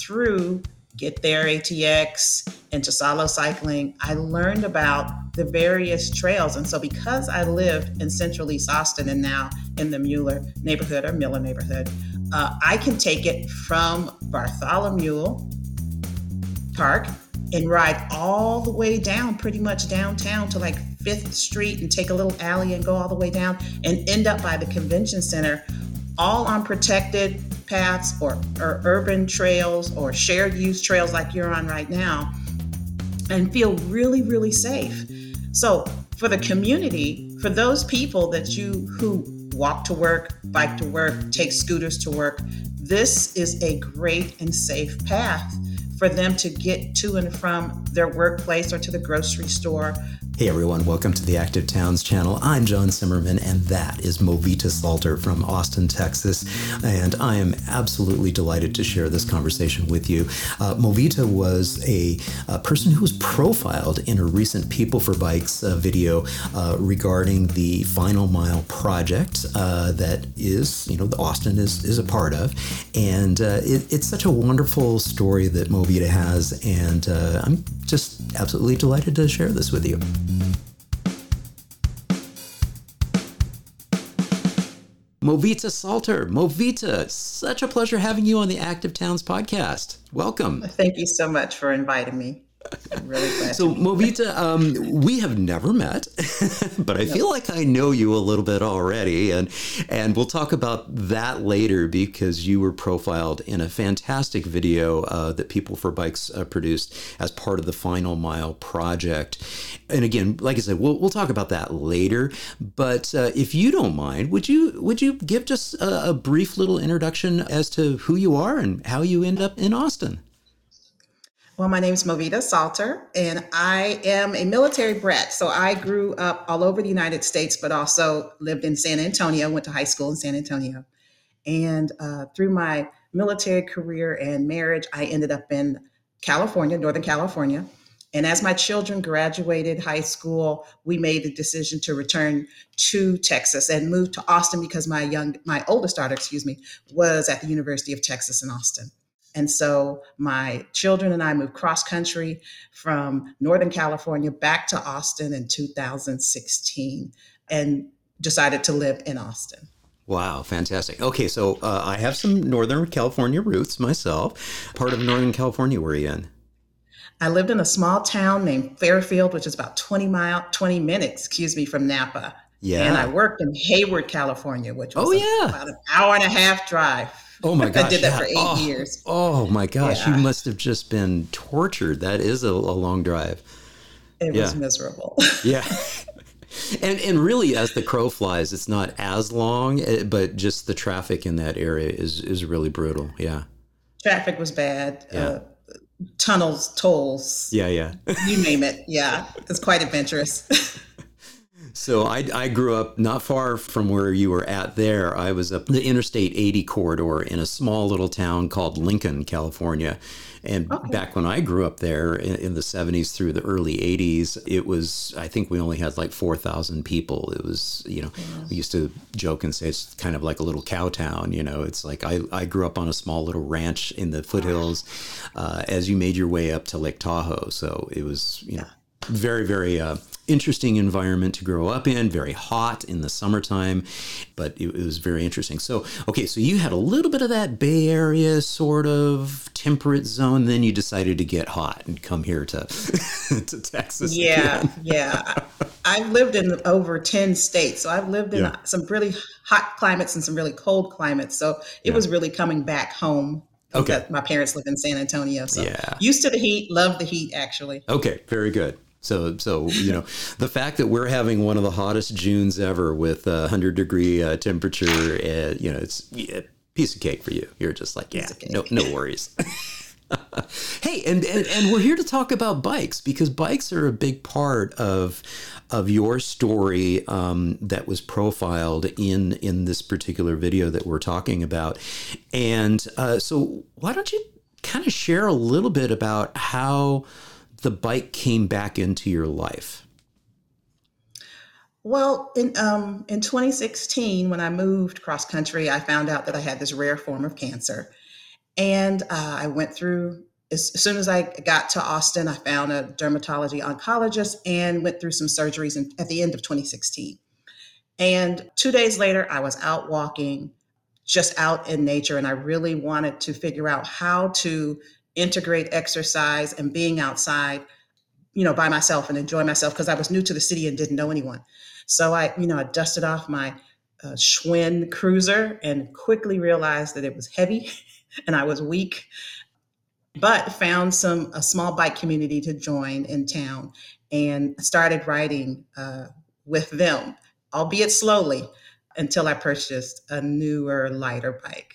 through Get There ATX into solo cycling, I learned about the various trails. And so, because I lived in central East Austin and now in the Mueller neighborhood or Miller neighborhood, uh, I can take it from Bartholomew Park and ride all the way down, pretty much downtown to like Fifth Street and take a little alley and go all the way down and end up by the convention center, all on protected paths or, or urban trails or shared use trails like you're on right now and feel really, really safe. So, for the community, for those people that you who walk to work, bike to work, take scooters to work, this is a great and safe path for them to get to and from their workplace or to the grocery store Hey everyone, welcome to the Active Towns channel. I'm John Zimmerman, and that is Movita Salter from Austin, Texas. And I am absolutely delighted to share this conversation with you. Uh, Movita was a, a, person who was profiled in a recent People for Bikes uh, video uh, regarding the Final Mile project uh, that is, you know, the Austin is, is a part of. And uh, it, it's such a wonderful story that Movita has, and uh, I'm just absolutely delighted to share this with you. Movita Salter. Movita, such a pleasure having you on the Active Towns podcast. Welcome. Thank you so much for inviting me. I'm really glad. so, Movita, um, we have never met, but I feel like I know you a little bit already, and and we'll talk about that later because you were profiled in a fantastic video uh, that People for Bikes uh, produced as part of the Final Mile project. And again, like I said, we'll we'll talk about that later. But uh, if you don't mind, would you would you give just a, a brief little introduction as to who you are and how you end up in Austin? Well, my name is Movita Salter, and I am a military brat. So I grew up all over the United States, but also lived in San Antonio, went to high school in San Antonio. And uh, through my military career and marriage, I ended up in California, Northern California. And as my children graduated high school, we made the decision to return to Texas and move to Austin because my young, my oldest daughter, excuse me, was at the University of Texas in Austin. And so my children and I moved cross country from Northern California back to Austin in 2016 and decided to live in Austin. Wow, fantastic. Okay, so uh, I have some Northern California roots myself. Part of Northern California, where are you in? I lived in a small town named Fairfield, which is about 20 mile, 20 minutes, excuse me, from Napa. Yeah. And I worked in Hayward, California, which was oh, yeah. about an hour and a half drive. Oh my gosh! I did that yeah. for eight oh, years. Oh my gosh! Yeah. You must have just been tortured. That is a, a long drive. It yeah. was miserable. yeah. And and really, as the crow flies, it's not as long, eh, but just the traffic in that area is is really brutal. Yeah. Traffic was bad. Yeah. Uh, tunnels, tolls. Yeah, yeah. you name it. Yeah, it's quite adventurous. So I, I grew up not far from where you were at there. I was up the Interstate 80 corridor in a small little town called Lincoln, California. And okay. back when I grew up there in, in, the 70s through the early 80s, it was, I think we only had like 4,000 people. It was, you know, yeah. we used to joke and say it's kind of like a little cow town. You know, it's like I, I grew up on a small little ranch in the foothills uh, as you made your way up to Lake Tahoe. So it was, you know, very, very uh, interesting environment to grow up in, very hot in the summertime, but it, it, was very interesting. So, okay, so you had a little bit of that Bay Area sort of temperate zone, then you decided to get hot and come here to to Texas. Yeah, yeah. I've lived in over 10 states. So I've lived in yeah. some really hot climates and some really cold climates. So it yeah. was really coming back home Okay. My parents live in San Antonio, so yeah. used to the heat, love the heat actually. Okay, very good. So, so you know, the fact that we're having one of the hottest Junes ever with a hundred degree uh, temperature, uh, you know, it's yeah, piece of cake for you. You're just like, yeah, no, no worries. hey, and, and and we're here to talk about bikes because bikes are a big part of of your story um, that was profiled in in this particular video that we're talking about. And uh, so, why don't you kind of share a little bit about how the bike came back into your life? Well, in um, in 2016, when I moved cross country, I found out that I had this rare form of cancer, And uh, I went through, as, as soon as I got to Austin, I found a dermatology oncologist and went through some surgeries in, at the end of 2016. And two days later, I was out walking, just out in nature. And I really wanted to figure out how to integrate exercise and being outside, you know, by myself and enjoy myself because I was new to the city and didn't know anyone. So I, you know, I dusted off my uh, Schwinn cruiser and quickly realized that it was heavy and I was weak, but found some a small bike community to join in town and started riding uh, with them, albeit slowly, until I purchased a newer, lighter bike.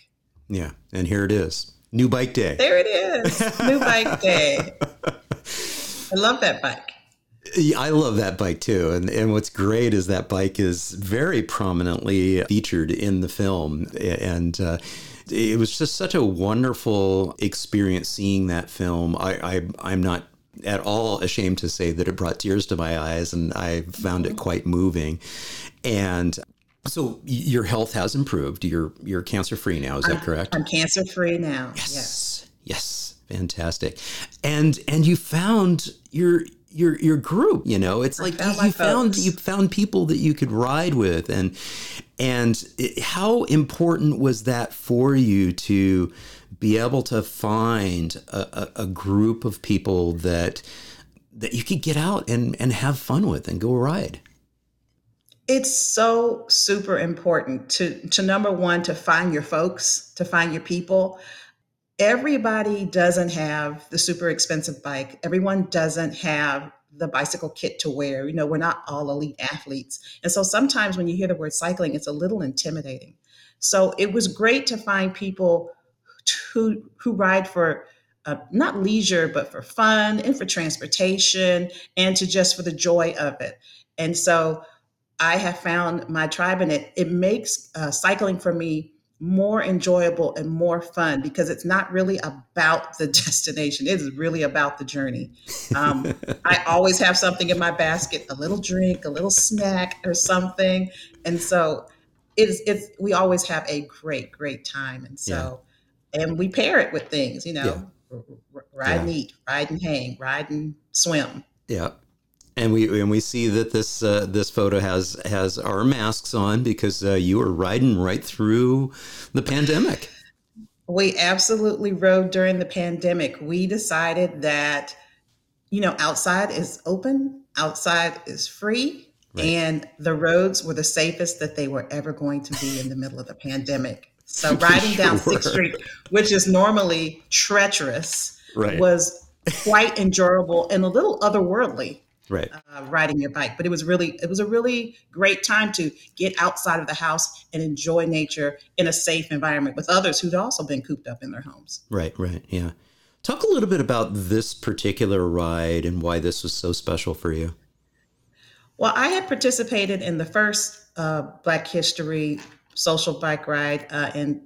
Yeah, and here it is. New bike day. There it is. New bike day. I love that bike. I love that bike too. And, and what's great is that bike is very prominently featured in the film. And, uh, it was just such a wonderful experience seeing that film. I, I I'm not at all ashamed to say that it brought tears to my eyes, and I found it quite moving. And so your health has improved. You're you're cancer free now. Is that I'm, correct? I'm cancer free now. Yes. yes. Yes. Fantastic. And and you found your your your group you know it's like you, you found you found people that you could ride with and and it, how important was that for you to be able to find a, a, a group of people that that you could get out and and have fun with and go ride it's so super important to to number one to find your folks to find your people everybody doesn't have the super expensive bike. Everyone doesn't have the bicycle kit to wear. You know, we're not all elite athletes. And so sometimes when you hear the word cycling, it's a little intimidating. So it was great to find people who who ride for uh, not leisure, but for fun and for transportation and to just for the joy of it. And so I have found my tribe and it. It makes uh, cycling for me more enjoyable and more fun because it's not really about the destination. It is really about the journey. Um, I always have something in my basket, a little drink, a little snack, or something, and so it's it's we always have a great great time, and so yeah. and we pair it with things, you know, yeah. ride and eat, ride and hang, ride and swim. Yeah, and we and we see that this uh, this photo has has our masks on because uh, you were riding right through the pandemic. We absolutely rode during the pandemic. We decided that you know outside is open, outside is free, right. and the roads were the safest that they were ever going to be in the middle of the pandemic. So riding sure down Sixth Street, which is normally treacherous, right. was quite enjoyable and a little otherworldly right. uh, riding your bike but it was really it was a really great time to get outside of the house and enjoy nature in a safe environment with others who'd also been cooped up in their homes. Right right yeah. Talk a little bit about this particular ride and why this was so special for you. Well i had participated in the first uh, black history social bike ride uh, in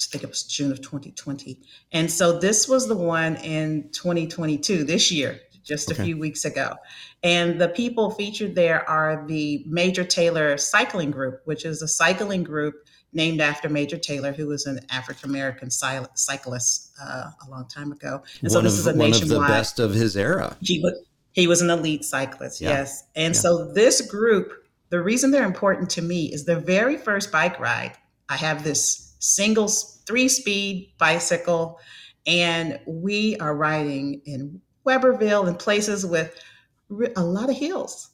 I think it was June of 2020. And so this was the one in 2022, this year, just okay. a few weeks ago. And the people featured there are the Major Taylor Cycling Group, which is a cycling group named after Major Taylor, who was an African American cyclist uh, a long time ago. And so this of, is a one nationwide. One of the best of his era. He was, he was an elite cyclist, yeah. yes. And yeah. so this group, the reason they're important to me is the very first bike ride. I have this single three speed bicycle, and we are riding in Webberville and places with a lot of hills.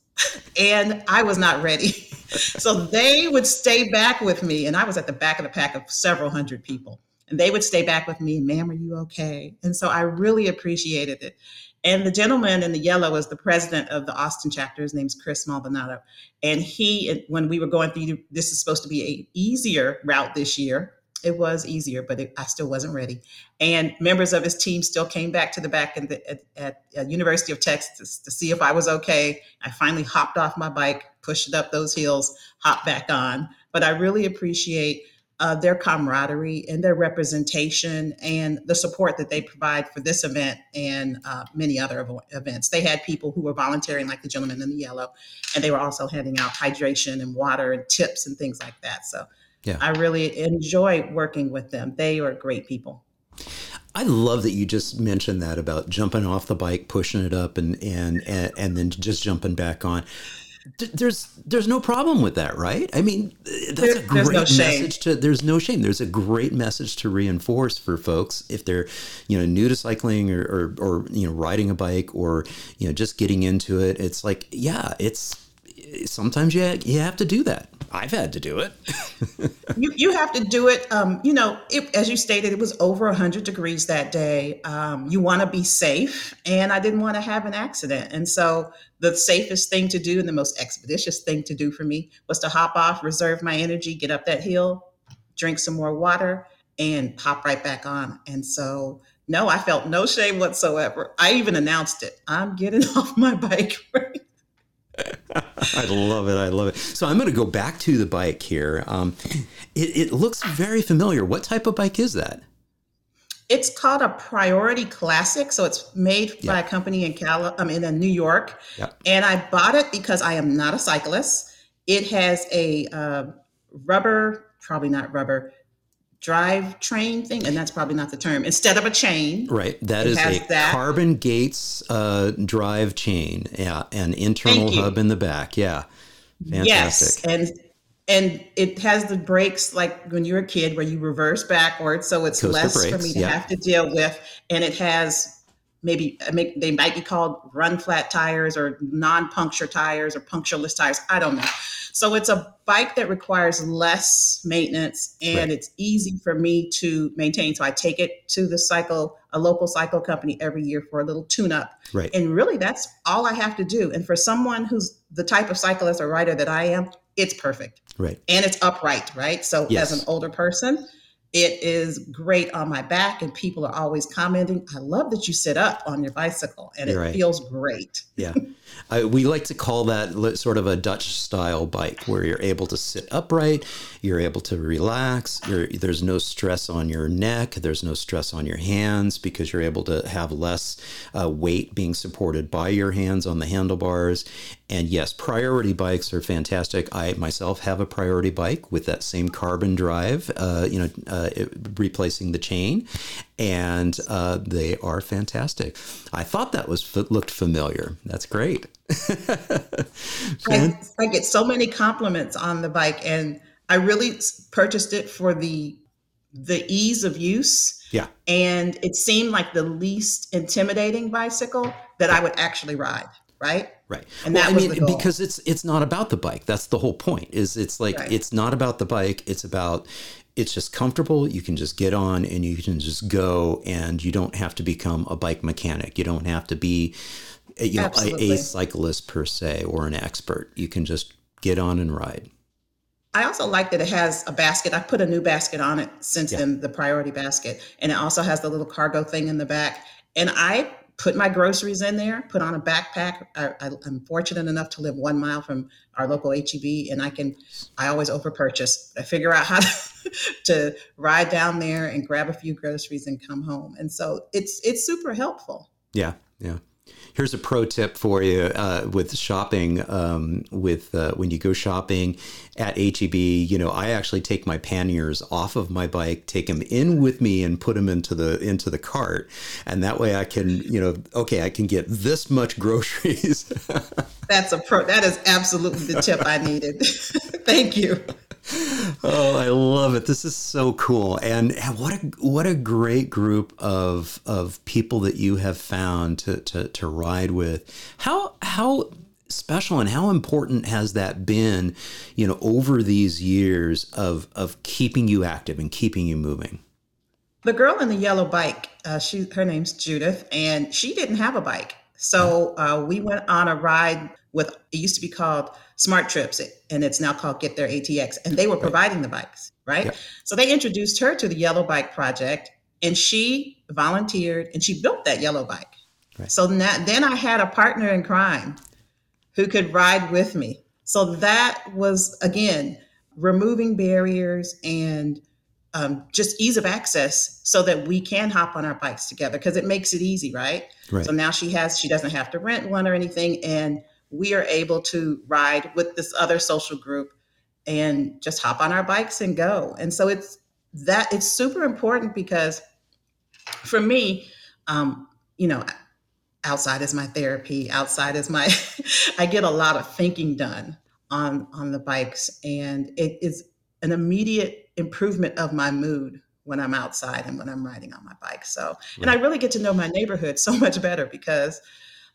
and I was not ready. so they would stay back with me. And I was at the back of the pack of several hundred people. And they would stay back with me, ma'am, are you okay? And so I really appreciated it. And the gentleman in the yellow is the president of the Austin chapter. His name's Chris Maldonado. And he, when we were going through, this is supposed to be a easier route this year it was easier, but it, I still wasn't ready. And members of his team still came back to the back the, at, at, at, University of Texas to see if I was okay. I finally hopped off my bike, pushed up those hills, hopped back on. But I really appreciate uh, their camaraderie and their representation and the support that they provide for this event and uh, many other events. They had people who were volunteering, like the gentleman in the yellow, and they were also handing out hydration and water and tips and things like that. So yeah. I really enjoy working with them. They are great people. I love that you just mentioned that about jumping off the bike, pushing it up, and and and, and then just jumping back on. There's there's no problem with that, right? I mean, that's there, a great no message to. There's no shame. There's a great message to reinforce for folks if they're, you know, new to cycling or, or, or you know riding a bike or you know just getting into it. It's like, yeah, it's sometimes you you have to do that. I've had to do it. you you have to do it. Um, you know, it, as you stated, it was over hundred degrees that day. Um, you want to be safe, and I didn't want to have an accident. And so, the safest thing to do and the most expeditious thing to do for me was to hop off, reserve my energy, get up that hill, drink some more water, and hop right back on. And so, no, I felt no shame whatsoever. I even announced it. I'm getting off my bike. Right I love it. I love it. So I'm going to go back to the bike here. Um, it, it, looks very familiar. What type of bike is that? It's called a Priority Classic. So it's made by a company in Cal. I'm in New York, and I bought it because I am not a cyclist. It has a uh, rubber, probably not rubber, drive train thing, and that's probably not the term. Instead of a chain, right? That is a that. carbon gates uh, drive chain, yeah, an internal hub in the back, yeah. Fantastic. Yes, and and it has the brakes like when you're a kid where you reverse backwards, so it's Coaster less brakes, for me to yeah. have to deal with, and it has maybe uh, they might be called run flat tires or non-puncture tires or punctureless tires. I don't know. So it's a bike that requires less maintenance and right. it's easy for me to maintain. So I take it to the cycle, a local cycle company every year for a little tune up. Right. And really that's all I have to do. And for someone who's the type of cyclist or rider that I am, it's perfect. Right. And it's upright, right? So yes. as an older person, it is great on my back, and people are always commenting. I love that you sit up on your bicycle, and You're it right. feels great. Yeah. Uh, we like to call that sort of a Dutch style bike where you're able to sit upright, you're able to relax, there's no stress on your neck, there's no stress on your hands because you're able to have less uh, weight being supported by your hands on the handlebars. And yes, priority bikes are fantastic. I myself have a priority bike with that same carbon drive, uh, you know, uh, it, replacing the chain, and uh, they are fantastic. I thought that was looked familiar. That's great. I, I get so many compliments on the bike, and I really purchased it for the the ease of use. Yeah, and it seemed like the least intimidating bicycle that I would actually ride. Right. Right. And well, I mean, because it's it's not about the bike. That's the whole point. Is it's like right. it's not about the bike. It's about it's just comfortable. You can just get on and you can just go, and you don't have to become a bike mechanic. You don't have to be, you know, a, a, cyclist per se or an expert. You can just get on and ride. I also like that it has a basket. I put a new basket on it since yeah. then, the priority basket, and it also has the little cargo thing in the back. And I put my groceries in there, put on a backpack. I, am fortunate enough to live one mile from our local HEB, and I can, I always over purchase. I figure out how to, to ride down there and grab a few groceries and come home. And so it's it's super helpful. Yeah, yeah here's a pro tip for you uh, with shopping. Um, with uh, when you go shopping at HEB, you know, I actually take my panniers off of my bike, take them in with me, and put them into the into the cart, and that way I can, you know, okay, I can get this much groceries. That's a pro. That is absolutely the tip I needed. Thank you oh, I love it. This is so cool. And what a what a great group of of people that you have found to to, to ride with. How how special and how important has that been, you know, over these years of of keeping you active and keeping you moving? The girl in the yellow bike, uh, she her name's Judith, and she didn't have a bike. So uh, we went on a ride with it used to be called Smart Trips, and it's now called Get There ATX. And they were providing the bikes, right? So they introduced her to the Yellow Bike Project, and she volunteered and she built that yellow bike. Right. So now, then I had a partner in crime who could ride with me. So that was, again, removing barriers and um, just ease of access so that we can hop on our bikes together because it makes it easy, right? right? So now she has, she doesn't have to rent one or anything. And we are able to ride with this other social group and just hop on our bikes and go. And so it's that it's super important because for me, um, you know, outside is my therapy. Outside is my, I get a lot of thinking done on on the bikes, and it is an immediate improvement of my mood when I'm outside and when I'm riding on my bike. So, and I really get to know my neighborhood so much better because,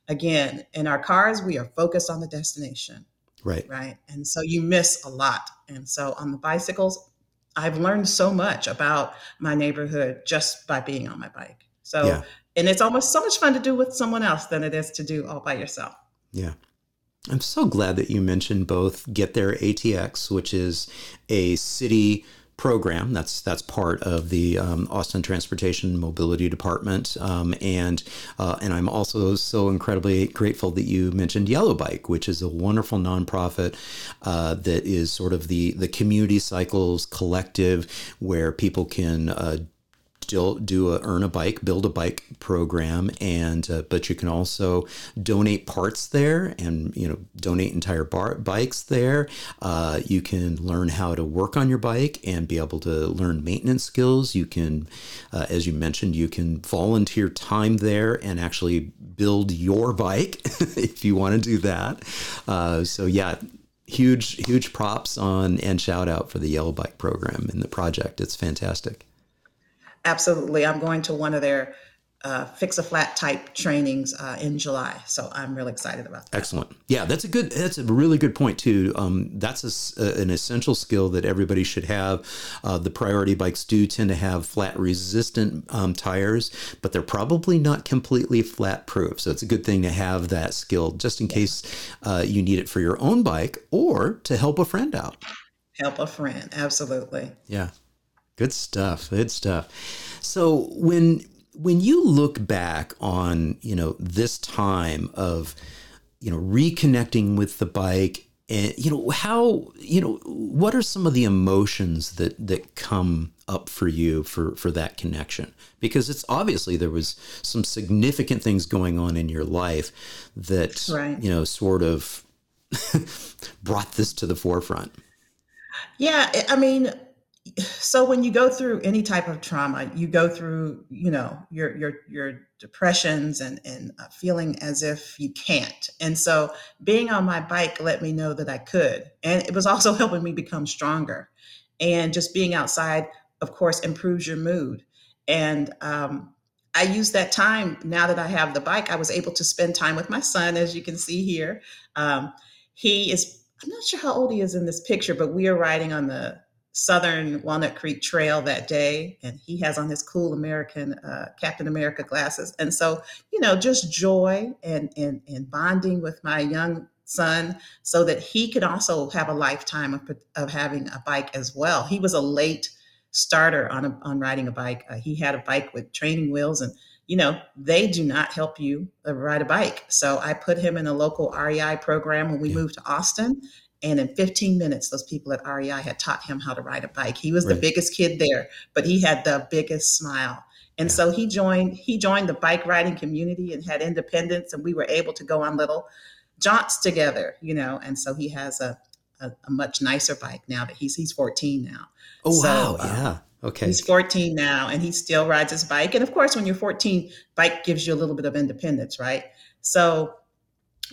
again, in our cars we are focused on the destination. Right. Right. And so you miss a lot. And so on the bicycles, I've learned so much about my neighborhood just by being on my bike. So, yeah. and it's almost so much fun to do with someone else than it is to do all by yourself. Yeah. I'm so glad that you mentioned both Get There ATX, which is a city program. That's that's part of the um, Austin Transportation Mobility Department, um, and uh, and I'm also so incredibly grateful that you mentioned Yellow Bike, which is a wonderful nonprofit uh, that is sort of the the community cycles collective where people can uh, still do a earn a bike, build a bike program, and uh, but you can also donate parts there, and you know donate entire bar- bikes there. Uh, you can learn how to work on your bike and be able to learn maintenance skills. You can, uh, as you mentioned, you can volunteer time there and actually build your bike if you want to do that. Uh, so yeah huge huge props on and shout out for the yellow bike program and the project it's fantastic absolutely. I'm going to one of their uh, fix a flat type trainings uh, in July. So I'm really excited about that. Excellent. Yeah, that's a good. That's a really good point too. Um, that's a, an essential skill that everybody should have. Uh, the priority bikes do tend to have flat resistant um, tires, but they're probably not completely flat proof. So it's a good thing to have that skill just in yeah. case uh, you need it for your own bike or to help a friend out. Help a friend, absolutely. Yeah. Good stuff. Good stuff. So when when you look back on you know this time of you know reconnecting with the bike and you know how you know what are some of the emotions that that come up for you for for that connection because it's obviously there was some significant things going on in your life that right. you know sort of brought this to the forefront yeah i mean so when you go through any type of trauma you go through you know your your your depressions and and uh, feeling as if you can't. And so being on my bike let me know that i could. And it was also helping me become stronger. And just being outside of course improves your mood. And um, i use that time now that i have the bike i was able to spend time with my son as you can see here. Um, he is i'm not sure how old he is in this picture but we are riding on the Southern Walnut Creek Trail that day, and he has on his cool American uh, Captain America glasses. And so, you know, just joy and and and bonding with my young son, so that he could also have a lifetime of of having a bike as well. He was a late starter on a, on riding a bike. Uh, he had a bike with training wheels, and you know they do not help you uh, ride a bike. So I put him in a local REI program when we yeah. moved to Austin, and in 15 minutes, those people at REI had taught him how to ride a bike. He was right. the biggest kid there, but he had the biggest smile. And yeah. so he joined he joined the bike riding community and had independence, and we were able to go on little jaunts together, you know. And so he has a a, a much nicer bike now that he's he's 14 now. Oh so, wow! Um, yeah. Okay. He's 14 now and he still rides his bike. And of course, when you're 14, bike gives you a little bit of independence, right? So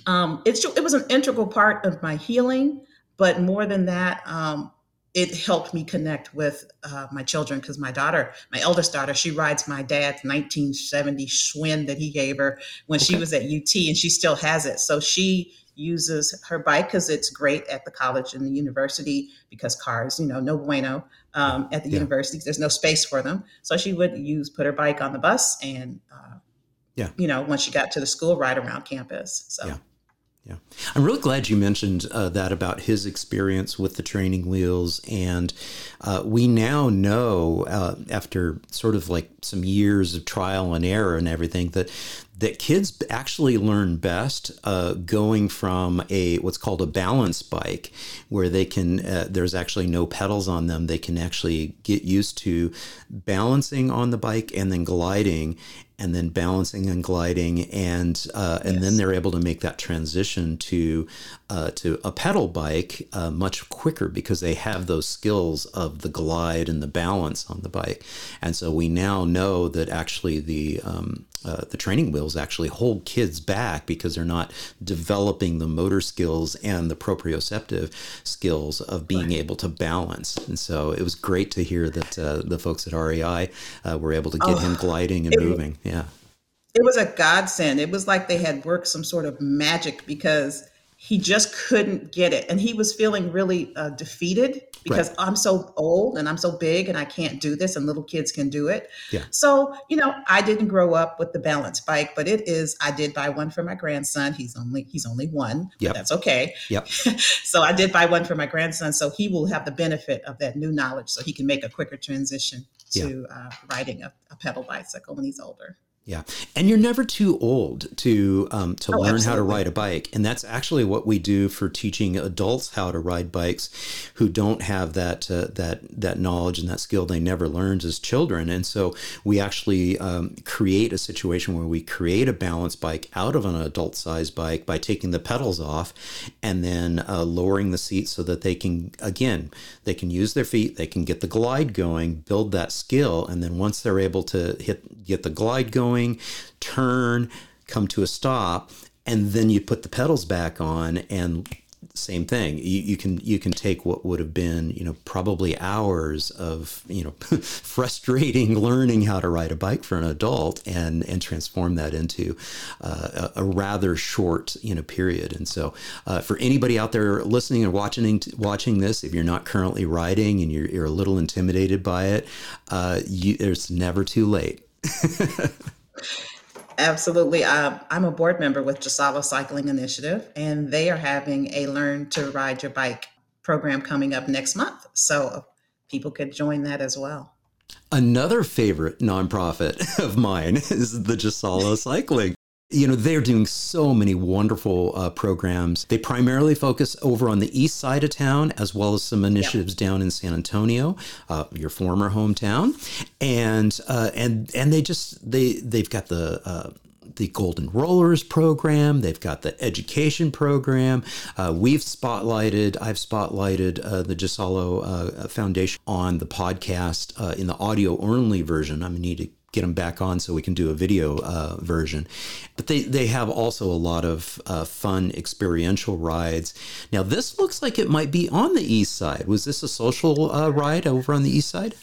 um, it's, it was an integral part of my healing, but more than that, um, it helped me connect with uh, my children because my daughter, my eldest daughter, she rides my dad's 1970 Schwinn that he gave her when she was at UT, and she still has it. So she uses her bike because it's great at the college and the university because cars, you know, no bueno um, at the yeah. universities. There's no space for them. So she would use put her bike on the bus and, uh, yeah, you know, once she got to the school, ride around campus. So. Yeah. Yeah. I'm really glad you mentioned uh, that about his experience with the training wheels. And uh, we now know, uh, after sort of like some years of trial and error and everything, that that kids actually learn best uh, going from a what's called a balance bike, where they can uh, there's actually no pedals on them. They can actually get used to balancing on the bike and then gliding and then balancing and gliding, and uh, and yes. then they're able to make that transition to uh, to a pedal bike uh, much quicker because they have those skills of the glide and the balance on the bike, and so we now know that actually the um, uh, the training wheels actually hold kids back because they're not developing the motor skills and the proprioceptive skills of being able to balance. And so it was great to hear that uh, the folks at REI uh, were able to get oh, him gliding and it, moving. Yeah. It was a godsend. It was like they had worked some sort of magic because he just couldn't get it. And he was feeling really uh, defeated because right. I'm so old and I'm so big and I can't do this and little kids can do it. Yeah. So, you know, I didn't grow up with the balance bike, but it is I did buy one for my grandson. He's only he's only one. Yeah. That's okay. Yep. so I did buy one for my grandson so he will have the benefit of that new knowledge so he can make a quicker transition to yeah. uh, riding a, a pedal bicycle when he's older. Yeah, and you're never too old to um, to oh, learn absolutely. how to ride a bike, and that's actually what we do for teaching adults how to ride bikes, who don't have that uh, that that knowledge and that skill they never learned as children. And so we actually um, create a situation where we create a balance bike out of an adult size bike by taking the pedals off, and then uh, lowering the seat so that they can again they can use their feet, they can get the glide going, build that skill, and then once they're able to hit get the glide going going, turn, come to a stop, and then you put the pedals back on and same thing. You, you, can you can take what would have been you know probably hours of you know frustrating learning how to ride a bike for an adult and and transform that into uh, a, a, rather short you know period. And so uh, for anybody out there listening and watching watching this, if you're not currently riding and you're, you're a little intimidated by it, uh, you, it's never too late. Absolutely. Um, I'm a board member with Ghisallo Cycling Initiative, and they are having a Learn to Ride Your Bike program coming up next month. So people could join that as well. Another favorite nonprofit of mine is the Ghisallo Cycling. You know, they're doing so many wonderful uh, programs. They primarily focus over on the east side of town, as well as some initiatives yeah. down in San Antonio, uh, your former hometown, and uh, and and they just they they've got the uh, the Golden Rollers program. They've got the education program. Uh, we've spotlighted, I've spotlighted uh, the Ghisallo uh, Foundation on the podcast uh, in the audio only version. I'm going to need to get them back on so we can do a video uh, version. But they, they have also a lot of uh, fun experiential rides. Now, this looks like it might be on the east side. Was this a social uh, ride over on the east side?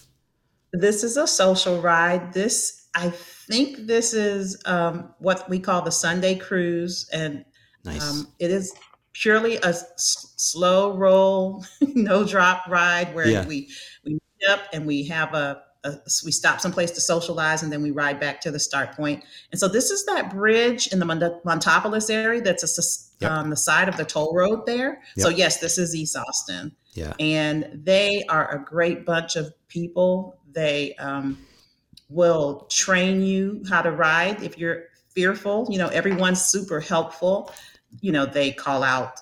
This is a social ride. This, I think, this is um, what we call the Sunday cruise, and nice. um, it is purely a s- slow roll, no drop ride where yeah. we we meet up and we have a a, we stop someplace to socialize and then we ride back to the start point. And so this is that bridge in the Montopolis area that's a, yep. on the side of the toll road there. Yep. So yes, this is East Austin. Yeah. And they are a great bunch of people. They um, will train you how to ride if you're fearful. You know, everyone's super helpful. You know, they call out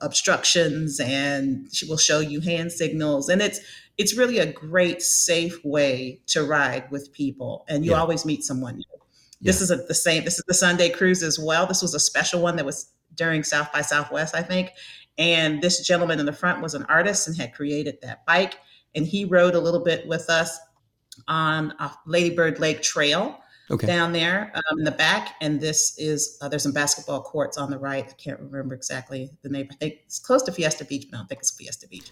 obstructions and she will show you hand signals and it's it's really a great safe way to ride with people and you yeah. always meet someone new yeah. this is a, the same this is the sunday cruise as well this was a special one that was during south by southwest i think and this gentleman in the front was an artist and had created that bike and he rode a little bit with us on a ladybird lake trail okay. down there um, in the back. And this is uh, there's some basketball courts on the right. I can't remember exactly the name. I think it's close to Fiesta Beach, but I don't think it's Fiesta Beach.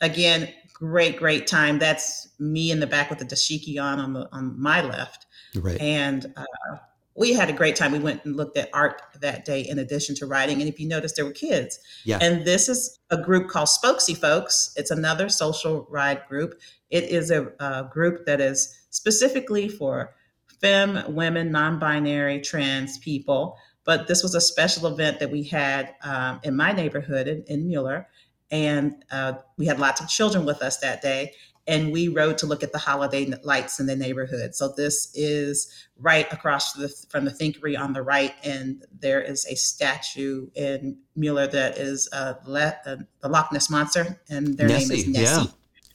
Again, great, great time. That's me in the back with the dashiki on on the on my left. Right. And uh, we had a great time. We went and looked at art that day in addition to writing. And if you notice, there were kids. Yeah. And this is a group called Spokesy Folks. It's another social ride group. It is a, a group that is specifically for femme, women, non binary, trans people. But this was a special event that we had um, in my neighborhood in, in Mueller. And uh, we had lots of children with us that day. and we rode to look at the holiday lights in the neighborhood. So this is right across the, from the Thinkery on the right, and there is a statue in Mueller that is uh, Le- uh, the Loch Ness monster, and their Nessie, name is Nessie. Yeah.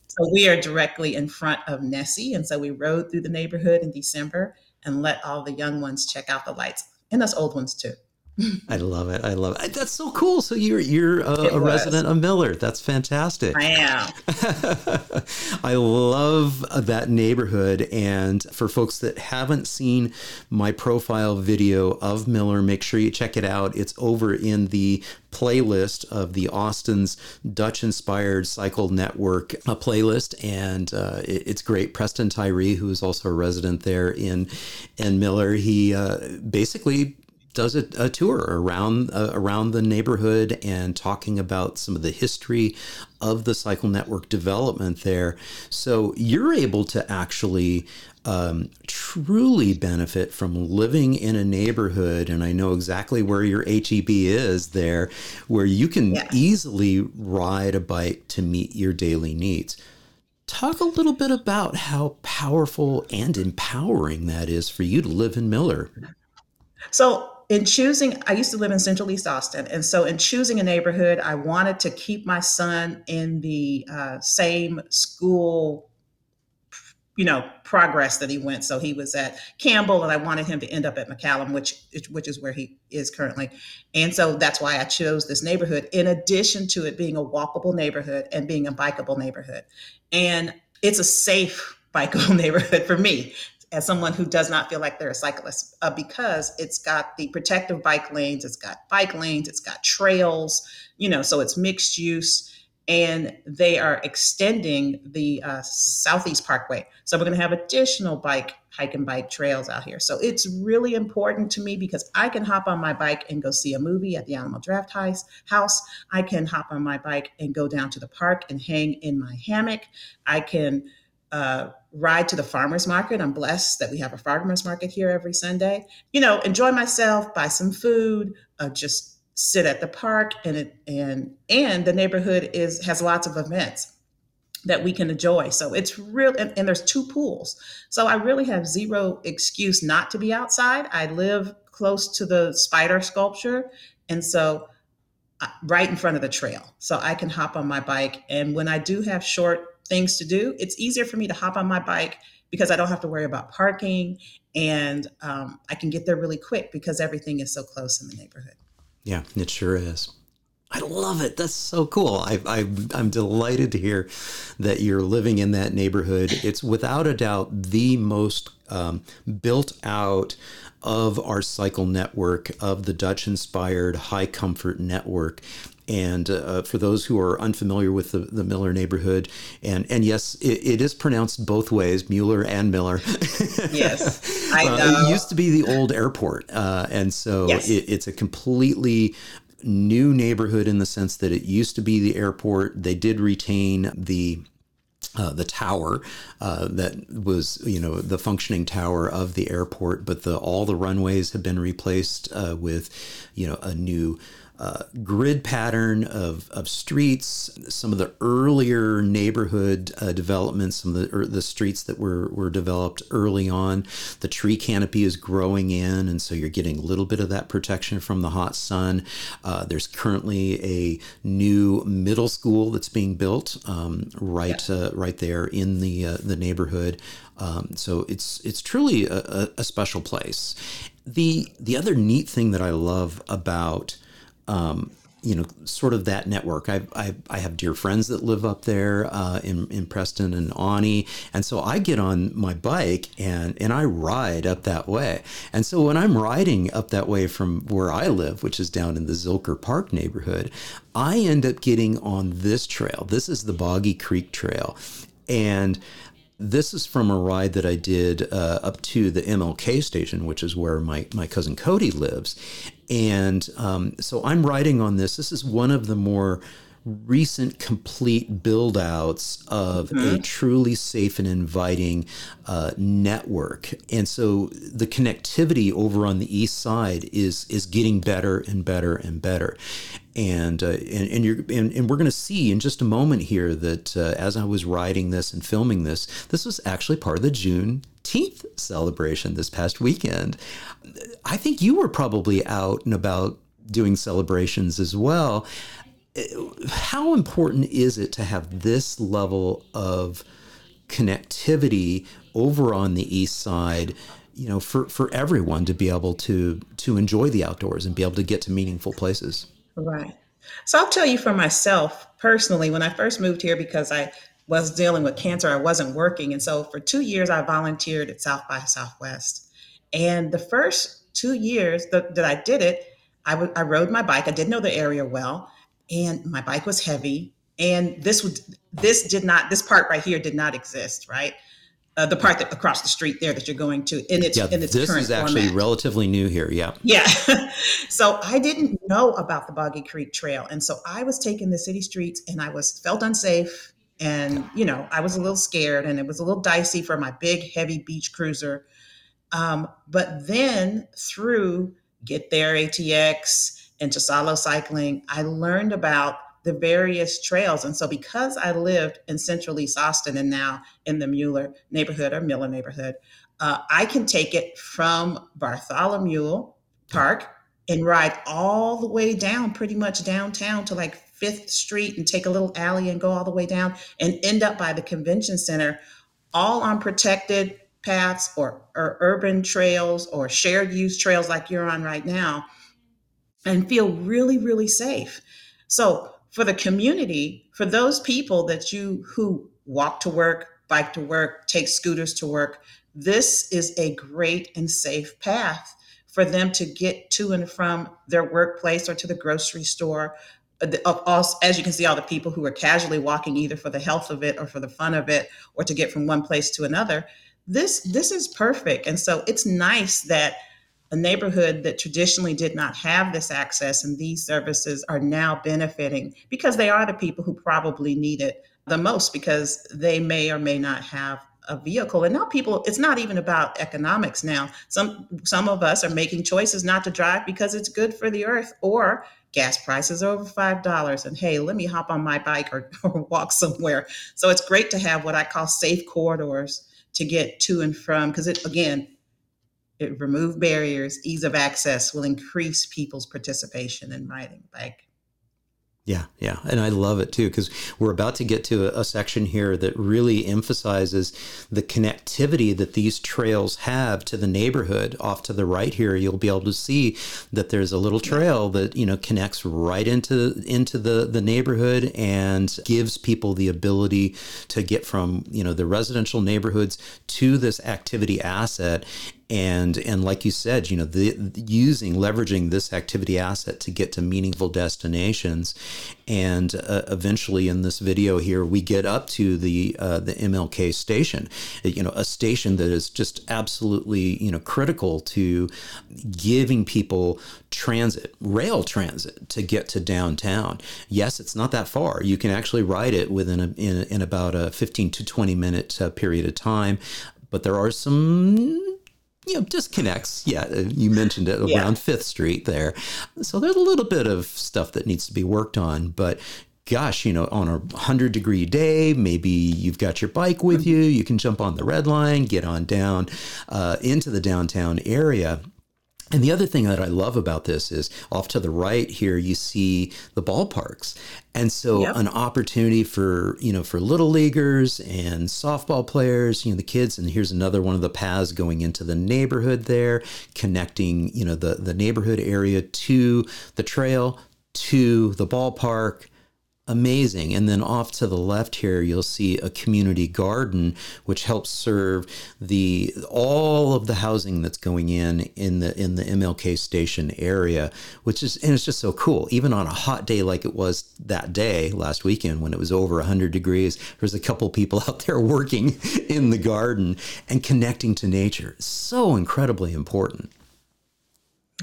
So we are directly in front of Nessie, and so we rode through the neighborhood in December and let all the young ones check out the lights, and us old ones too. I love it. I love it. That's so cool. So you're you're a, a resident of Miller. That's fantastic. I am. I love that neighborhood. And for folks that haven't seen my profile video of Miller, make sure you check it out. It's over in the playlist of the Austin's Dutch inspired cycle network a playlist and uh, it, it's great Preston Tyree who is also a resident there in in Miller he uh, basically does a, a tour around uh, around the neighborhood and talking about some of the history of the Cycle Network development there. So you're able to actually um, truly benefit from living in a neighborhood, and I know exactly where your HEB is there, where you can yeah. easily ride a bike to meet your daily needs. Talk a little bit about how powerful and empowering that is for you to live in Miller. So in choosing, I used to live in Central East Austin. And so, in choosing a neighborhood, I wanted to keep my son in the uh, same school, you know, progress that he went. So, he was at Campbell, and I wanted him to end up at McCallum, which, which is where he is currently. And so, that's why I chose this neighborhood, in addition to it being a walkable neighborhood and being a bikeable neighborhood. And it's a safe bikeable neighborhood for me as someone who does not feel like they're a cyclist uh, because it's got the protective bike lanes, it's got bike lanes, it's got trails, you know, so it's mixed use. And they are extending the uh, Southeast Parkway. So we're going to have additional bike, hike, and bike trails out here. So it's really important to me because I can hop on my bike and go see a movie at the Alamo Drafthouse. I can hop on my bike and go down to the park and hang in my hammock. I can uh, ride to the farmers market. I'm blessed that we have a farmers market here every Sunday. You know, enjoy myself, buy some food, uh, just sit at the park, and it, and and the neighborhood is has lots of events that we can enjoy. So it's real, and, and there's two pools. So I really have zero excuse not to be outside. I live close to the spider sculpture, and so uh, right in front of the trail. So I can hop on my bike, and when I do have short things to do, it's easier for me to hop on my bike because I don't have to worry about parking and um, I can get there really quick because everything is so close in the neighborhood. Yeah, it sure is. I love it. That's so cool. I, I, I'm delighted to hear that you're living in that neighborhood. It's without a doubt the most um, built out of our cycle network, of the Dutch inspired high comfort network. And uh, for those who are unfamiliar with the, the Miller neighborhood, and and yes, it, it is pronounced both ways, Mueller and Miller. yes, I know. Uh, it used to be the old airport, uh, and so yes. it, it's a completely new neighborhood in the sense that it used to be the airport. They did retain the uh, the tower uh, that was, you know, the functioning tower of the airport, but the all the runways have been replaced uh, with, you know, a new uh, grid pattern of, of streets, some of the earlier neighborhood uh, developments, some of the, the streets that were, were developed early on. The tree canopy is growing in, and so you're getting a little bit of that protection from the hot sun. Uh, there's currently a new middle school that's being built um, right yeah. Uh, right there in the uh, the neighborhood. Um, so it's it's truly a, a, special place. The the other neat thing that I love about um, you know, sort of that network. I, I, I have dear friends that live up there uh, in, in Preston and Awnee. And so I get on my bike and, and I ride up that way. And so when I'm riding up that way from where I live, which is down in the Zilker Park neighborhood, I end up getting on this trail. This is the Boggy Creek Trail. And this is from a ride that I did uh, up to the MLK station, which is where my, my cousin Cody lives. And um, so I'm writing on this. This is one of the more recent complete build outs of mm-hmm. a truly safe and inviting uh, network. And so the connectivity over on the east side is is getting better and better and better. And, uh, and and you're and, and we're going to see in just a moment here that uh, as I was writing this and filming this, this was actually part of the Juneteenth celebration this past weekend. I think you were probably out and about doing celebrations as well. How important is it to have this level of connectivity over on the east side? You know, for, for everyone to be able to to enjoy the outdoors and be able to get to meaningful places. Right. So I'll tell you for myself personally, when I first moved here, because I was dealing with cancer, I wasn't working. And so for two years, I volunteered at South by Southwest. And the first two years that, that I did it, I, w- I rode my bike. I did know the area well, and my bike was heavy. And this would this did not this part right here did not exist, right? Uh, the part that across the street there that you're going to in its yeah, in its this current is actually format. relatively new here. Yeah, yeah. so I didn't know about the Boggy Creek Trail, and so I was taking the city streets, and I was felt unsafe, and you know I was a little scared, and it was a little dicey for my big heavy beach cruiser. Um, but then through Get There ATX and Ghisallo Cycling, I learned about the various trails. And so, because I lived in Central East Austin and now in the Mueller neighborhood or Miller neighborhood, uh, I can take it from Bartholomew Park and ride all the way down, pretty much downtown to like Fifth Street and take a little alley and go all the way down and end up by the convention center, all on protected paths or, or urban trails or shared use trails like you're on right now and feel really, really safe. So for the community, for those people that you who walk to work, bike to work, take scooters to work, this is a great and safe path for them to get to and from their workplace or to the grocery store. Uh, as you can see, all the people who are casually walking either for the health of it or for the fun of it or to get from one place to another. This this is perfect, and so it's nice that a neighborhood that traditionally did not have this access and these services are now benefiting because they are the people who probably need it the most because they may or may not have a vehicle. And now people it's not even about economics now. Some some of us are making choices not to drive because it's good for the earth or gas prices are over five dollars and hey let me hop on my bike or, or walk somewhere. So it's great to have what i call safe corridors to get to and from because it again it remove barriers, ease of access will increase people's participation in riding a bike. Yeah, yeah. And I love it too, because we're about to get to a, a, section here that really emphasizes the connectivity that these trails have to the neighborhood. Off to the right here, you'll be able to see that there's a little trail that, you know, connects right into into the, the neighborhood and gives people the ability to get from, you know, the residential neighborhoods to this activity asset and and like you said you know the, using leveraging this activity asset to get to meaningful destinations. And uh, eventually in this video here we get up to the uh, the MLK station. You know a station that is just absolutely you know critical to giving people transit rail transit to get to downtown. Yes it's not that far. You can actually ride it within a, in, in about a 15 to 20 minute uh, period of time. But there are some you know, disconnects. Yeah, uh, you mentioned it yeah. around Fifth Street there. So there's a little bit of stuff that needs to be worked on, but gosh, you know, on a 100 degree day, maybe you've got your bike with you, you can jump on the red line, get on down uh, into the downtown area. And the other thing that I love about this is off to the right here, you see the ballparks. And so yep. an opportunity for, you know, for little leaguers and softball players, you know, the kids. And here's another one of the paths going into the neighborhood there, connecting, you know, the, the neighborhood area to the trail, to the ballpark, amazing. And then off to the left here, you'll see a community garden, which helps serve the all of the housing that's going in in the in the MLK station area, which is and it's just so cool. Even on a hot day like it was that day last weekend when it was over 100 degrees, there's a couple people out there working in the garden and connecting to nature. So incredibly important.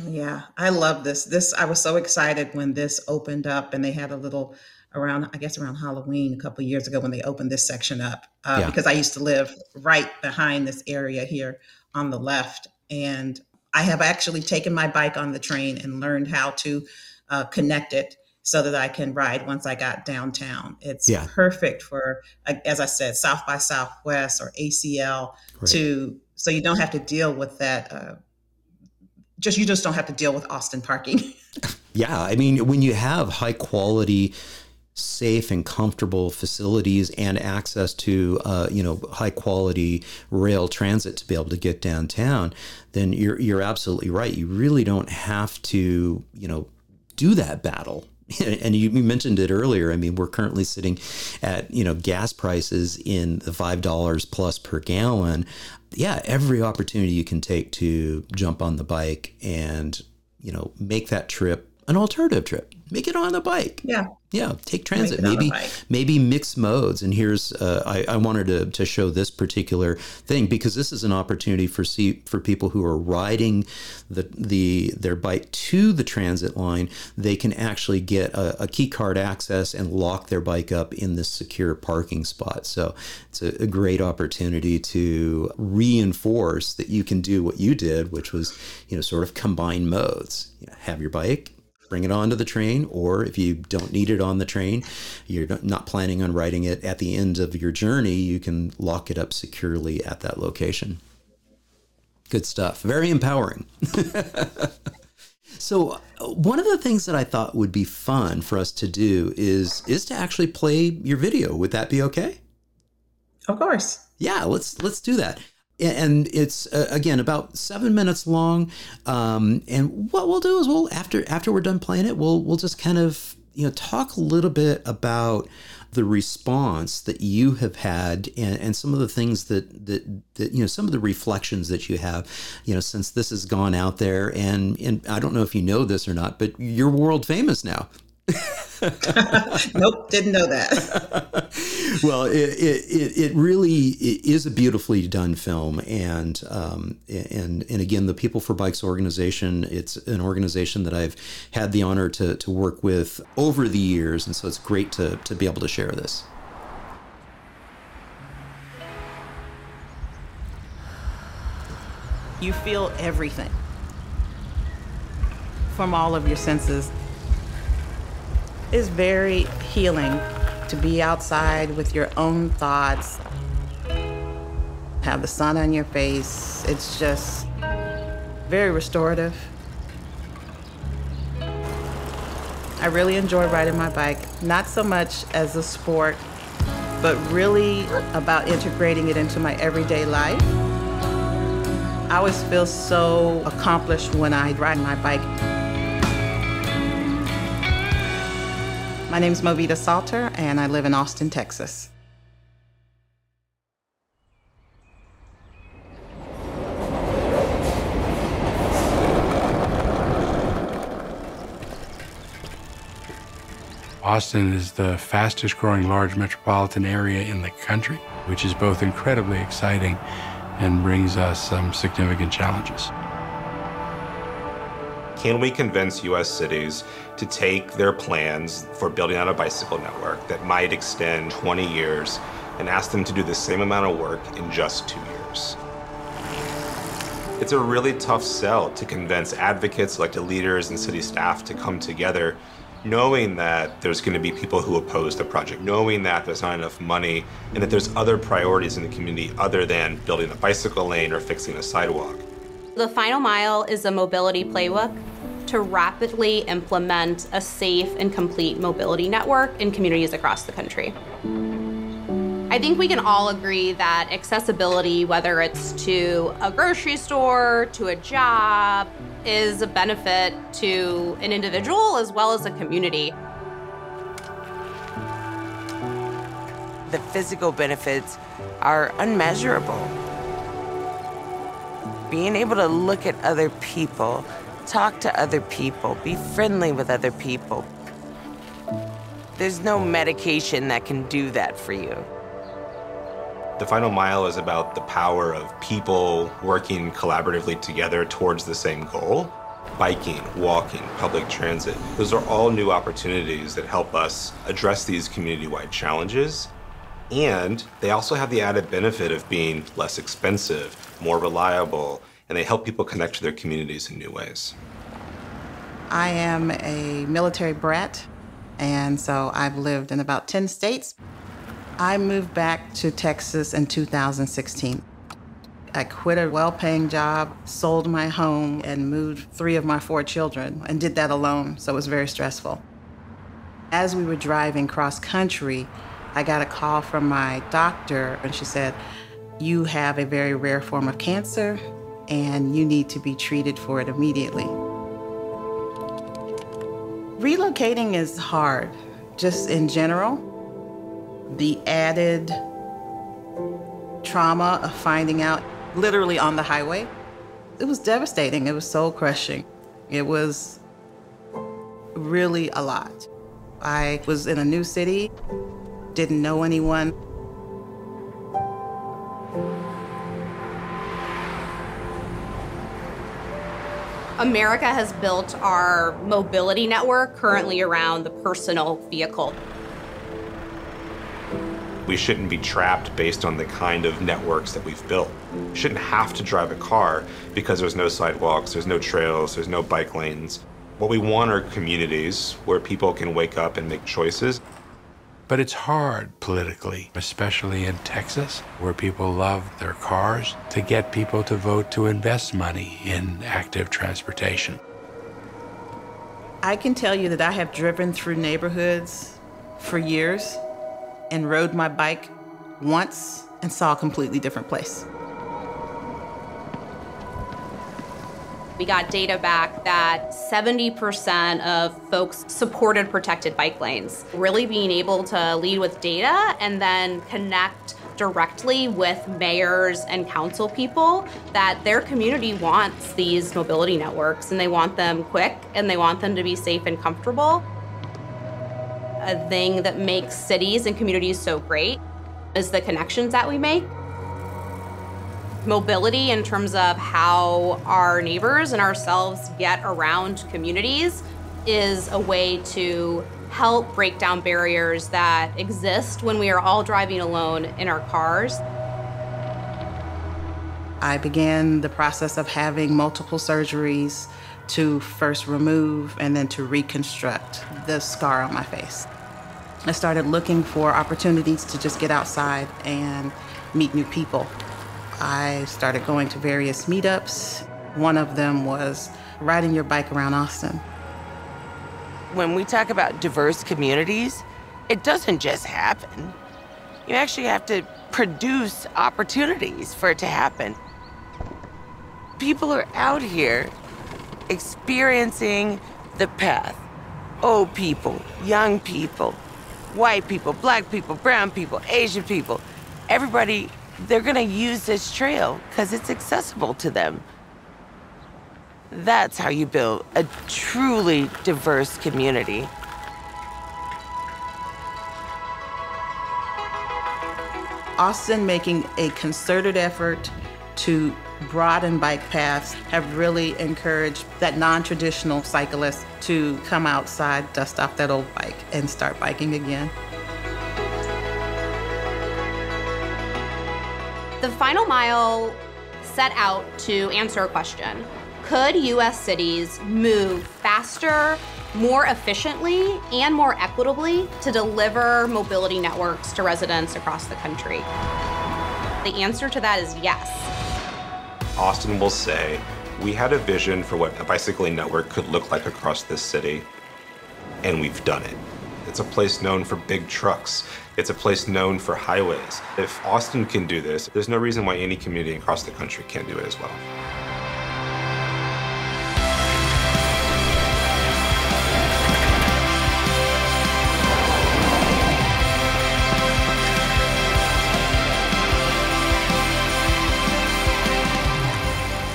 Yeah, I love this. This I was so excited when this opened up and they had a little around, I guess, around Halloween a couple years ago when they opened this section up. Uh, yeah. Because I used to live right behind this area here on the left, and I have actually taken my bike on the train and learned how to uh, connect it so that I can ride once I got downtown. It's yeah. perfect for, as I said, South by Southwest or ACL right. to so you don't have to deal with that. Uh, just you just don't have to deal with Austin parking. yeah, I mean, when you have high quality safe and comfortable facilities and access to uh, you know high quality rail transit to be able to get downtown, then you're you're absolutely right. You really don't have to you know do that battle and you mentioned it earlier. I mean, we're currently sitting at you know gas prices in the five dollars plus per gallon. Yeah, every opportunity you can take to jump on the bike and you know make that trip an alternative trip. Make it on the bike. Yeah. Yeah. Take transit. Maybe maybe mix modes. And here's uh, I, I wanted to, to show this particular thing because this is an opportunity for see for people who are riding the the their bike to the transit line. They can actually get a, a key card access and lock their bike up in this secure parking spot. So it's a, a great opportunity to reinforce that you can do what you did, which was you know sort of combine modes. You know, have your bike bring it onto the train, or if you don't need it on the train, you're not planning on riding it at the end of your journey, you can lock it up securely at that location. Good stuff. Very empowering. so uh, one of the things that I thought would be fun for us to do is is to actually play your video. Would that be okay? Of course. Yeah, let's let's do that and it's uh, again about seven minutes long. Um, and what we'll do is we'll after after we're done playing it, we'll we'll just kind of you know talk a little bit about the response that you have had and, and some of the things that, that that you know some of the reflections that you have you know since this has gone out there and and I don't know if you know this or not but you're world famous now nope, didn't know that. well, it, it, it really it is a beautifully done film, and um, and and again, the People for Bikes organization. It's an organization that I've had the honor to to work with over the years, and so it's great to to be able to share this. You feel everything from all of your senses is very healing to be outside with your own thoughts, have the sun on your face. It's just very restorative. I really enjoy riding my bike, not so much as a sport, but really about integrating it into my everyday life. I always feel so accomplished when I ride my bike. My name is Movita Salter, and I live in Austin, Texas. Austin is the fastest growing large metropolitan area in the country, which is both incredibly exciting and brings us some significant challenges. Can we convince US cities to take their plans for building out a bicycle network that might extend 20 years and ask them to do the same amount of work in just two years? It's a really tough sell to convince advocates, elected leaders, and city staff to come together knowing that there's going to be people who oppose the project, knowing that there's not enough money, and that there's other priorities in the community other than building a bicycle lane or fixing a sidewalk. The Final Mile is a mobility playbook to rapidly implement a safe and complete mobility network in communities across the country. I think we can all agree that accessibility, whether it's to a grocery store, to a job, is a benefit to an individual as well as a community. The physical benefits are unmeasurable being able to look at other people, talk to other people, be friendly with other people. There's no medication that can do that for you. The final mile is about the power of people working collaboratively together towards the same goal. biking, walking, public transit. Those are all new opportunities that help us address these community wide challenges. And they also have the added benefit of being less expensive, more reliable, and they help people connect to their communities in new ways. I am a military brat, and so I've lived in about 10 states. I moved back to Texas in 2016. I quit a well paying job, sold my home, and moved three of my four children, and did that alone, so it was very stressful. As we were driving cross country, I got a call from my doctor, and she said, You have a very rare form of cancer, and you need to be treated for it immediately. Relocating is hard, just in general. The added trauma of finding out literally on the highway, it was devastating. It was soul crushing. It was really a lot. I was in a new city, didn't know anyone. America has built our mobility network currently around the personal vehicle. We shouldn't be trapped based on the kind of networks that we've built. We shouldn't have to drive a car because there's no sidewalks, there's no trails, there's no bike lanes. What we want are communities where people can wake up and make choices but it's hard politically, especially in Texas, where people love their cars, to get people to vote to invest money in active transportation. I can tell you that I have driven through neighborhoods for years and rode my bike once and saw a completely different place. We got data back that 70% of folks supported protected bike lanes. Really being able to lead with data and then connect directly with mayors and council people that their community wants these mobility networks and they want them quick and they want them to be safe and comfortable. A thing that makes cities and communities so great is the connections that we make mobility in terms of how our neighbors and ourselves get around communities is a way to help break down barriers that exist when we are all driving alone in our cars. I began the process of having multiple surgeries to first remove and then to reconstruct the scar on my face. I started looking for opportunities to just get outside and meet new people. I started going to various meetups. One of them was riding your bike around Austin. When we talk about diverse communities, it doesn't just happen. You actually have to produce opportunities for it to happen. People are out here experiencing the path. Old people, young people, white people, black people, brown people, Asian people. Everybody they're going to use this trail because it's accessible to them. That's how you build a truly diverse community. Austin making a concerted effort to broaden bike paths have really encouraged that non-traditional cyclist to come outside, dust off that old bike, and start biking again. The final mile set out to answer a question Could US cities move faster, more efficiently, and more equitably to deliver mobility networks to residents across the country? The answer to that is yes. Austin will say, We had a vision for what a bicycling network could look like across this city, and we've done it. It's a place known for big trucks. It's a place known for highways. If Austin can do this, there's no reason why any community across the country can't do it as well.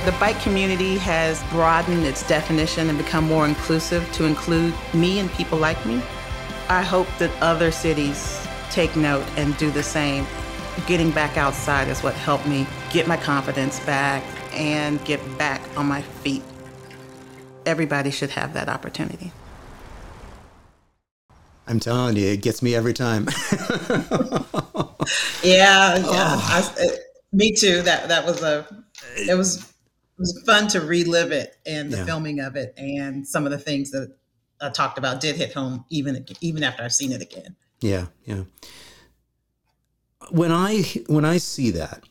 The bike community has broadened its definition and become more inclusive to include me and people like me. I hope that other cities take note and do the same. Getting back outside is what helped me get my confidence back and get back on my feet. everybody should have that opportunity. I'm telling you, it gets me every time. yeah, yeah. Oh. I, uh, me too. That that was a it was it was fun to relive it and the yeah. filming of it and some of the things that I talked about did hit home even even after I've seen it again. Yeah, yeah. When I when I see that,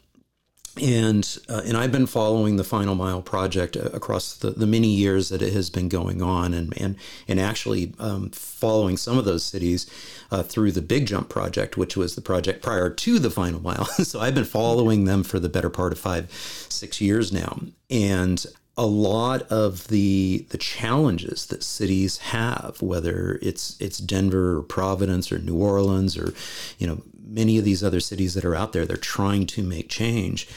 and uh, and I've been following the Final Mile project uh, across the, the many years that it has been going on, and and and actually um, following some of those cities uh, through the Big Jump project, which was the project prior to the Final Mile. so I've been following them for the better part of five, six years now, and a lot of the the challenges that cities have, whether it's it's Denver or Providence or New Orleans or you know many of these other cities that are out there, they're trying to make change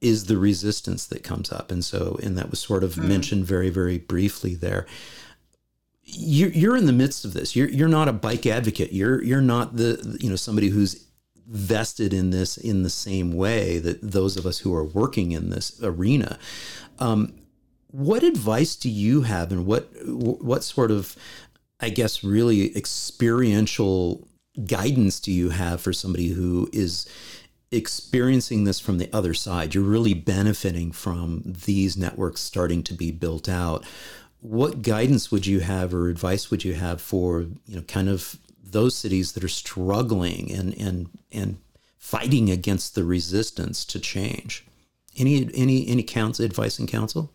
is the resistance that comes up. And so, and that was sort of mm. mentioned very, very briefly there. You're, you're in the midst of this. You're, you're not a bike advocate. You're, you're not the, you know, somebody who's vested in this in the same way that those of us who are working in this arena. Um, what advice do you have and what, what sort of, I guess, really experiential guidance do you have for somebody who is experiencing this from the other side? You're really benefiting from these networks starting to be built out. What guidance would you have or advice would you have for, you know, kind of those cities that are struggling and and and fighting against the resistance to change? Any any any counts advice and counsel?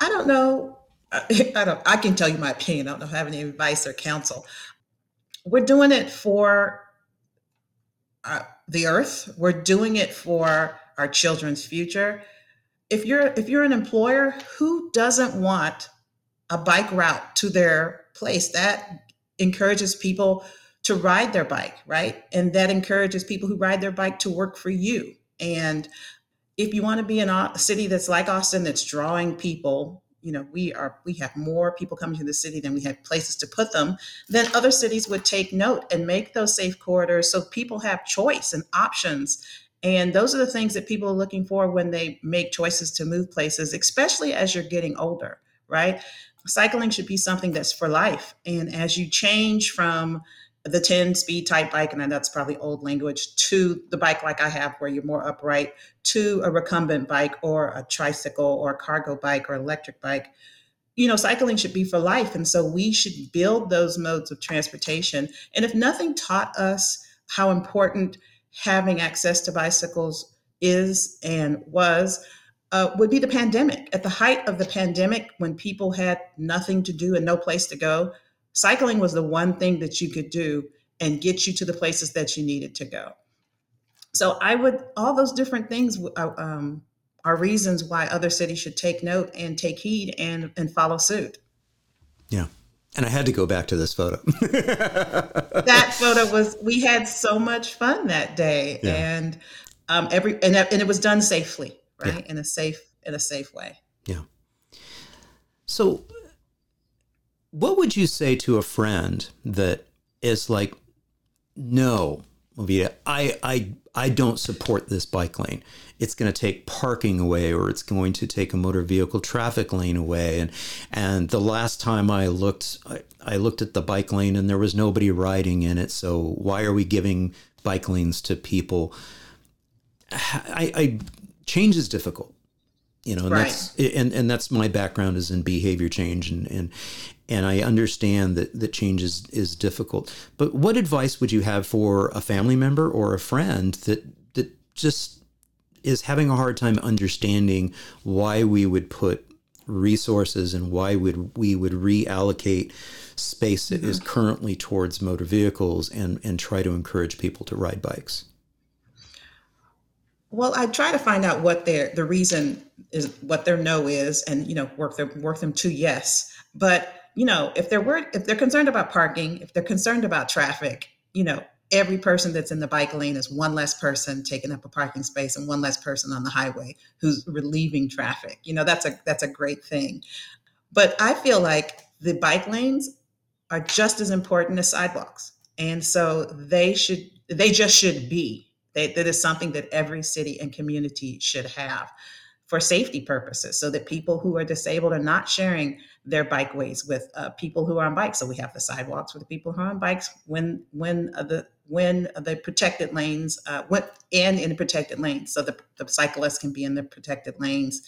I, don't know. I don't. I can tell you my opinion. I don't know if I have any advice or counsel we're doing it for uh, the earth. We're doing it for our children's future. If you're if you're an employer, who doesn't want a bike route to their place? That encourages people to ride their bike, right? And that encourages people who ride their bike to work for you. And if you want to be in a city that's like Austin, that's drawing people you know we are we have more people coming to the city than we have places to put them then other cities would take note and make those safe corridors so people have choice and options. And those are the things that people are looking for when they make choices to move places especially as you're getting older right? Cycling should be something that's for life. And as you change from the 10 speed type bike, and that's probably old language, to the bike like I have, where you're more upright, to a recumbent bike or a tricycle or a cargo bike or electric bike. You know, cycling should be for life. And so we should build those modes of transportation. And if nothing taught us how important having access to bicycles is and was, uh, would be the pandemic. At the height of the pandemic, when people had nothing to do and no place to go, cycling was the one thing that you could do and get you to the places that you needed to go. So I would, all those different things uh, um, are reasons why other cities should take note and take heed and, and follow suit. Yeah. And I had to go back to this photo. that photo was, we had so much fun that day. Yeah. And um, every, and, and it was done safely, right? Yeah. In a safe, in a safe way. Yeah. So what would you say to a friend that is like, no, Movita, I, I, I don't support this bike lane. It's going to take parking away, or it's going to take a motor vehicle traffic lane away. And and the last time I looked, I, I looked at the bike lane, and there was nobody riding in it. So why are we giving bike lanes to people? I, I change is difficult you know and right. that's and, and that's my background is in behavior change and and and I understand that that change is, is difficult. But what advice would you have for a family member or a friend that that just is having a hard time understanding why we would put resources and why would we would reallocate space that mm-hmm. is currently towards motor vehicles and and try to encourage people to ride bikes? Well, I try to find out what their the reason is, what their no is, and you know work them work them to yes. But you know, if they're worried, if they're concerned about parking, if they're concerned about traffic, you know, every person that's in the bike lane is one less person taking up a parking space and one less person on the highway who's relieving traffic. You know, that's a that's a great thing. But I feel like the bike lanes are just as important as sidewalks. And so they should they just should be. They, that is something that every city and community should have for safety purposes so that people who are disabled are not sharing their bikeways with uh, people who are on bikes. So we have the sidewalks for the people who are on bikes when when the when the protected lanes uh, went in in the protected lanes, so the, the cyclists can be in the protected lanes,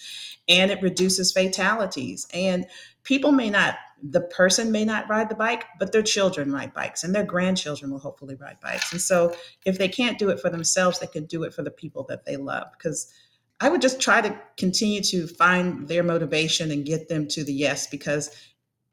and it reduces fatalities. And people may not, the person may not ride the bike, but their children ride bikes, and their grandchildren will hopefully ride bikes. And so, if they can't do it for themselves, they can do it for the people that they love because I would just try to continue to find their motivation and get them to the yes because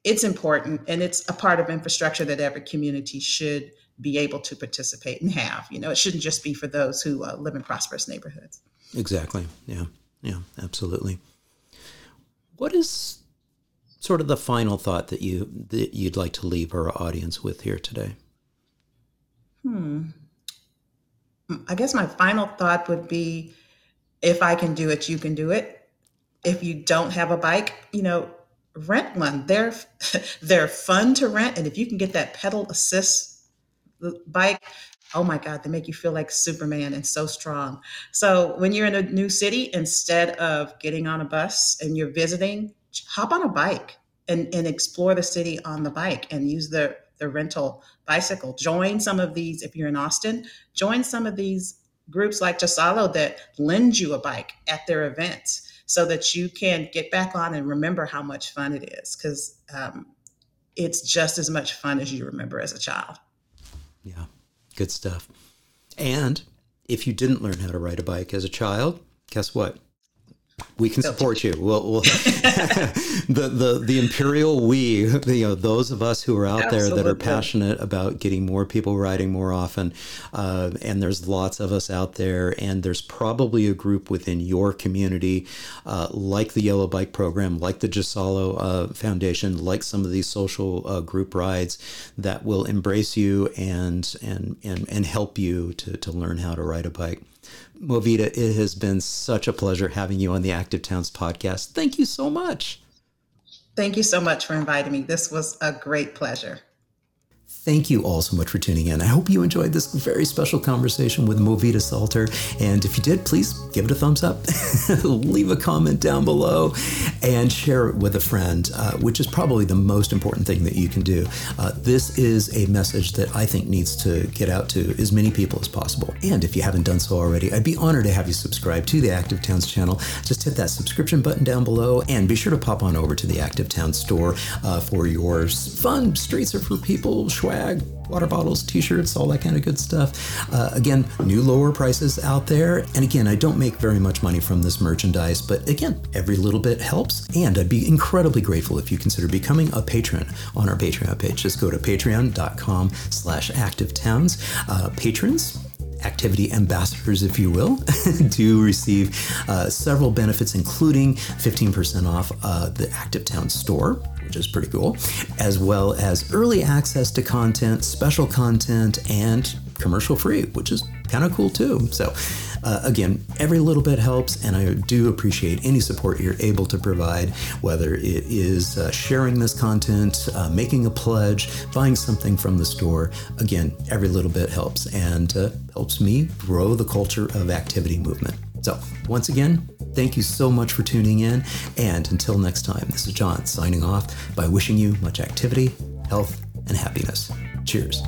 it's important and it's a part of infrastructure that every community should be able to participate and have. You know, it shouldn't just be for those who uh, live in prosperous neighborhoods. Exactly. Yeah. Yeah. Absolutely. What is sort of the final thought that you that you'd like to leave our audience with here today? Hmm. I guess my final thought would be if I can do it, you can do it. If you don't have a bike, you know, rent one. They're they're fun to rent, and if you can get that pedal assist bike, oh my God, they make you feel like Superman and so strong. So when you're in a new city, instead of getting on a bus and you're visiting, hop on a bike and, and explore the city on the bike and use the the rental bicycle. Join some of these if you're in Austin. Join some of these groups like Ghisallo that lend you a bike at their events so that you can get back on and remember how much fun it is because um, it's just as much fun as you remember as a child. Yeah, good stuff. And if you didn't learn how to ride a bike as a child, guess what? We can support you. We'll, we'll the the the imperial we, you know, those of us who are out Absolutely. there that are passionate about getting more people riding more often, uh, and there's lots of us out there, and there's probably a group within your community, uh, like the Yellow Bike Program, like the Ghisallo uh, Foundation, like some of these social uh, group rides that will embrace you and and and and help you to to learn how to ride a bike. Movita, it has been such a pleasure having you on the Active Towns podcast. Thank you so much. Thank you so much for inviting me. This was a great pleasure. Thank you all so much for tuning in. I hope you enjoyed this very special conversation with Movita Salter. And if you did, please give it a thumbs up, leave a comment down below, and share it with a friend, uh, which is probably the most important thing that you can do. Uh, this is a message that I think needs to get out to as many people as possible. And if you haven't done so already, I'd be honored to have you subscribe to the Active Towns channel. Just hit that subscription button down below and be sure to pop on over to the Active Towns store uh, for your fun Streets are for People swag swag, water bottles, t shirts, all that kind of good stuff. Uh, again, new lower prices out there. And again, I don't make very much money from this merchandise, but again, every little bit helps. And I'd be incredibly grateful if you consider becoming a patron on our Patreon page. Just go to patreon.com slash activetowns. Uh, patrons, activity ambassadors, if you will, do receive uh, several benefits, including 15% off uh, the Active Town store which is pretty cool, as well as early access to content, special content, and commercial free, which is kind of cool too. So, uh, again, every little bit helps, and I do appreciate any support you're able to provide, whether it is uh, sharing this content, uh, making a pledge, buying something from the store. Again, every little bit helps and uh, helps me grow the culture of activity movement. So, once again, thank you so much for tuning in. And until next time, this is John signing off by wishing you much activity, health, and happiness. Cheers.